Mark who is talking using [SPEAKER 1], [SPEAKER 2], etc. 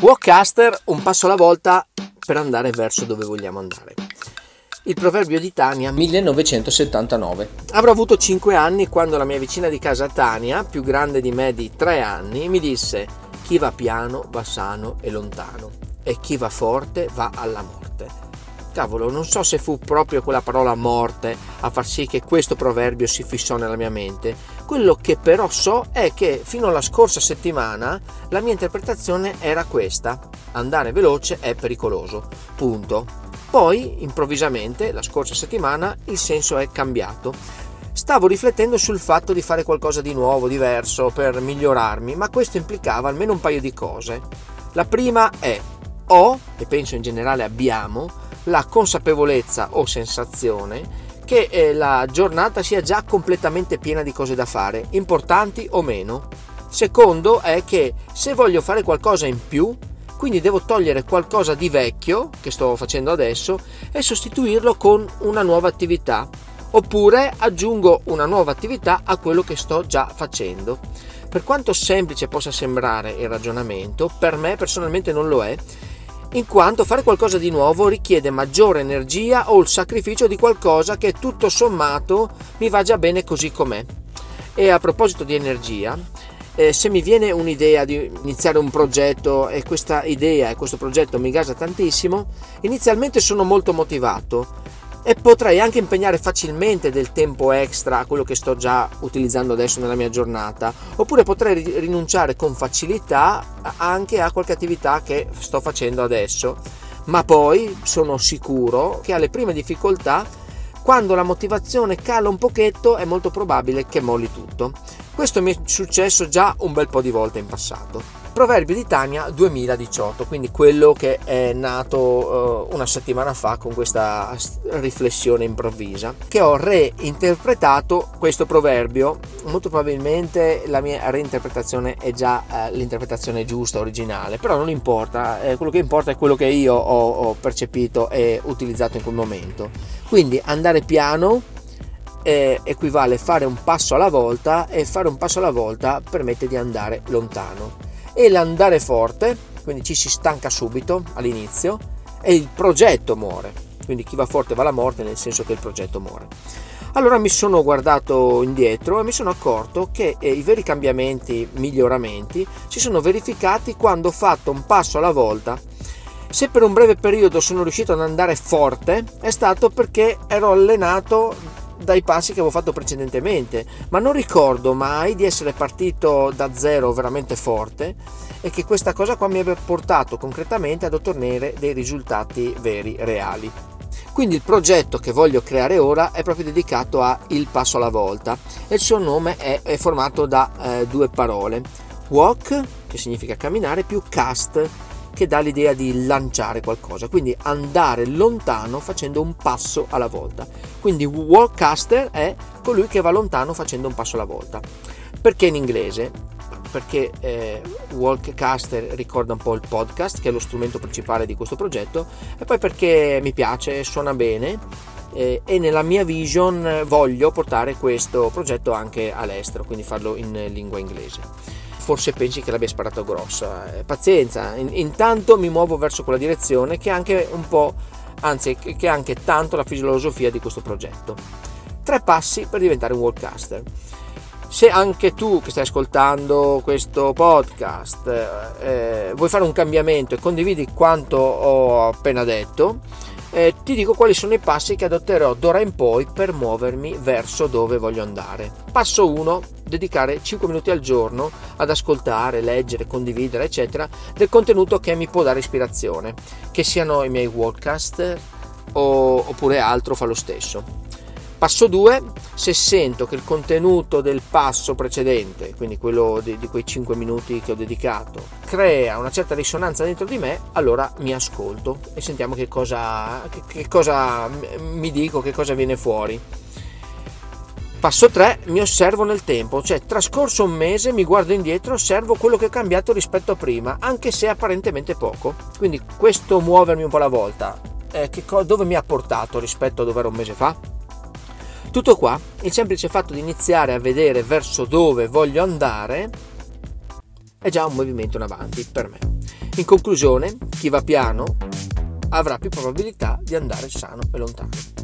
[SPEAKER 1] Walkcaster, un passo alla volta per andare verso dove vogliamo andare. Il proverbio di Tania 1979. Avrò avuto 5 anni quando la mia vicina di casa Tania, più grande di me di 3 anni, mi disse chi va piano va sano e lontano e chi va forte va alla morte. Cavolo, non so se fu proprio quella parola morte a far sì che questo proverbio si fissò nella mia mente. Quello che però so è che fino alla scorsa settimana la mia interpretazione era questa. Andare veloce è pericoloso. Punto. Poi, improvvisamente, la scorsa settimana, il senso è cambiato. Stavo riflettendo sul fatto di fare qualcosa di nuovo, diverso, per migliorarmi, ma questo implicava almeno un paio di cose. La prima è ho, e penso in generale abbiamo, la consapevolezza o sensazione che eh, la giornata sia già completamente piena di cose da fare, importanti o meno. Secondo è che se voglio fare qualcosa in più, quindi devo togliere qualcosa di vecchio che sto facendo adesso e sostituirlo con una nuova attività, oppure aggiungo una nuova attività a quello che sto già facendo. Per quanto semplice possa sembrare il ragionamento, per me personalmente non lo è in quanto fare qualcosa di nuovo richiede maggiore energia o il sacrificio di qualcosa che tutto sommato mi va già bene così com'è. E a proposito di energia, eh, se mi viene un'idea di iniziare un progetto e questa idea e questo progetto mi gasa tantissimo, inizialmente sono molto motivato e potrei anche impegnare facilmente del tempo extra a quello che sto già utilizzando adesso nella mia giornata. Oppure potrei rinunciare con facilità anche a qualche attività che sto facendo adesso. Ma poi sono sicuro che alle prime difficoltà quando la motivazione cala un pochetto è molto probabile che molli tutto. Questo mi è successo già un bel po' di volte in passato Proverbio di Tania 2018, quindi quello che è nato uh, una settimana fa con questa riflessione improvvisa, che ho reinterpretato questo proverbio. Molto probabilmente la mia reinterpretazione è già uh, l'interpretazione giusta, originale, però non importa, eh, quello che importa è quello che io ho, percepito e utilizzato in quel momento. Quindi andare piano, eh, equivale fare un passo alla volta e fare un passo alla volta permette di andare lontano e l'andare forte, quindi ci si stanca subito all'inizio e il progetto muore, quindi chi va forte va alla morte nel senso che il progetto muore. Allora mi sono guardato indietro e mi sono accorto che eh, i veri cambiamenti, miglioramenti, si sono verificati quando ho fatto un passo alla volta. Se per un breve periodo sono riuscito ad andare forte è stato perché ero allenato dai passi che avevo fatto precedentemente, ma non ricordo mai di essere partito da zero veramente forte e che questa cosa qua mi abbia portato concretamente ad ottenere dei risultati veri, reali. Quindi il progetto che voglio creare ora è proprio dedicato a il passo alla volta e il suo nome è, è formato da eh, due parole. Walk, che significa camminare, più cast, che dà l'idea di lanciare qualcosa, quindi andare lontano facendo un passo alla volta. Quindi walkcaster è colui che va lontano facendo un passo alla volta. Perché in inglese? Perché eh, Walkcaster ricorda un po' il podcast, che è lo strumento principale di questo progetto, e poi perché mi piace, suona bene eh, e nella mia vision voglio portare questo progetto anche all'estero, quindi farlo in lingua inglese forse pensi che l'abbia sparato grossa. Eh, pazienza, intanto mi muovo verso quella direzione che è anche un po', anzi che è anche tanto la filosofia di questo progetto. Tre passi per diventare un wallcaster. Se anche tu che stai ascoltando questo podcast eh, vuoi fare un cambiamento e condividi quanto ho appena detto, eh, ti dico quali sono i passi che adotterò d'ora in poi per muovermi verso dove voglio andare. Passo 1. Dedicare 5 minuti al giorno ad ascoltare, leggere, condividere, eccetera, del contenuto che mi può dare ispirazione, che siano i miei podcast o, oppure altro fa lo stesso. Passo 2, se sento che il contenuto del passo precedente, quindi quello di, di, quei 5 minuti che ho dedicato, crea una certa risonanza dentro di me, allora mi ascolto e sentiamo che cosa, che, che cosa mi dico, che cosa viene fuori. Passo 3, mi osservo nel tempo, cioè trascorso un mese mi guardo indietro, osservo quello che è cambiato rispetto a prima, anche se apparentemente poco. Quindi questo muovermi un po' alla volta, eh, co- dove mi ha portato rispetto a dove ero un mese fa? Tutto qua, il semplice fatto di iniziare a vedere verso dove voglio andare è già un movimento in avanti per me. In conclusione, chi va piano avrà più probabilità di andare sano e lontano.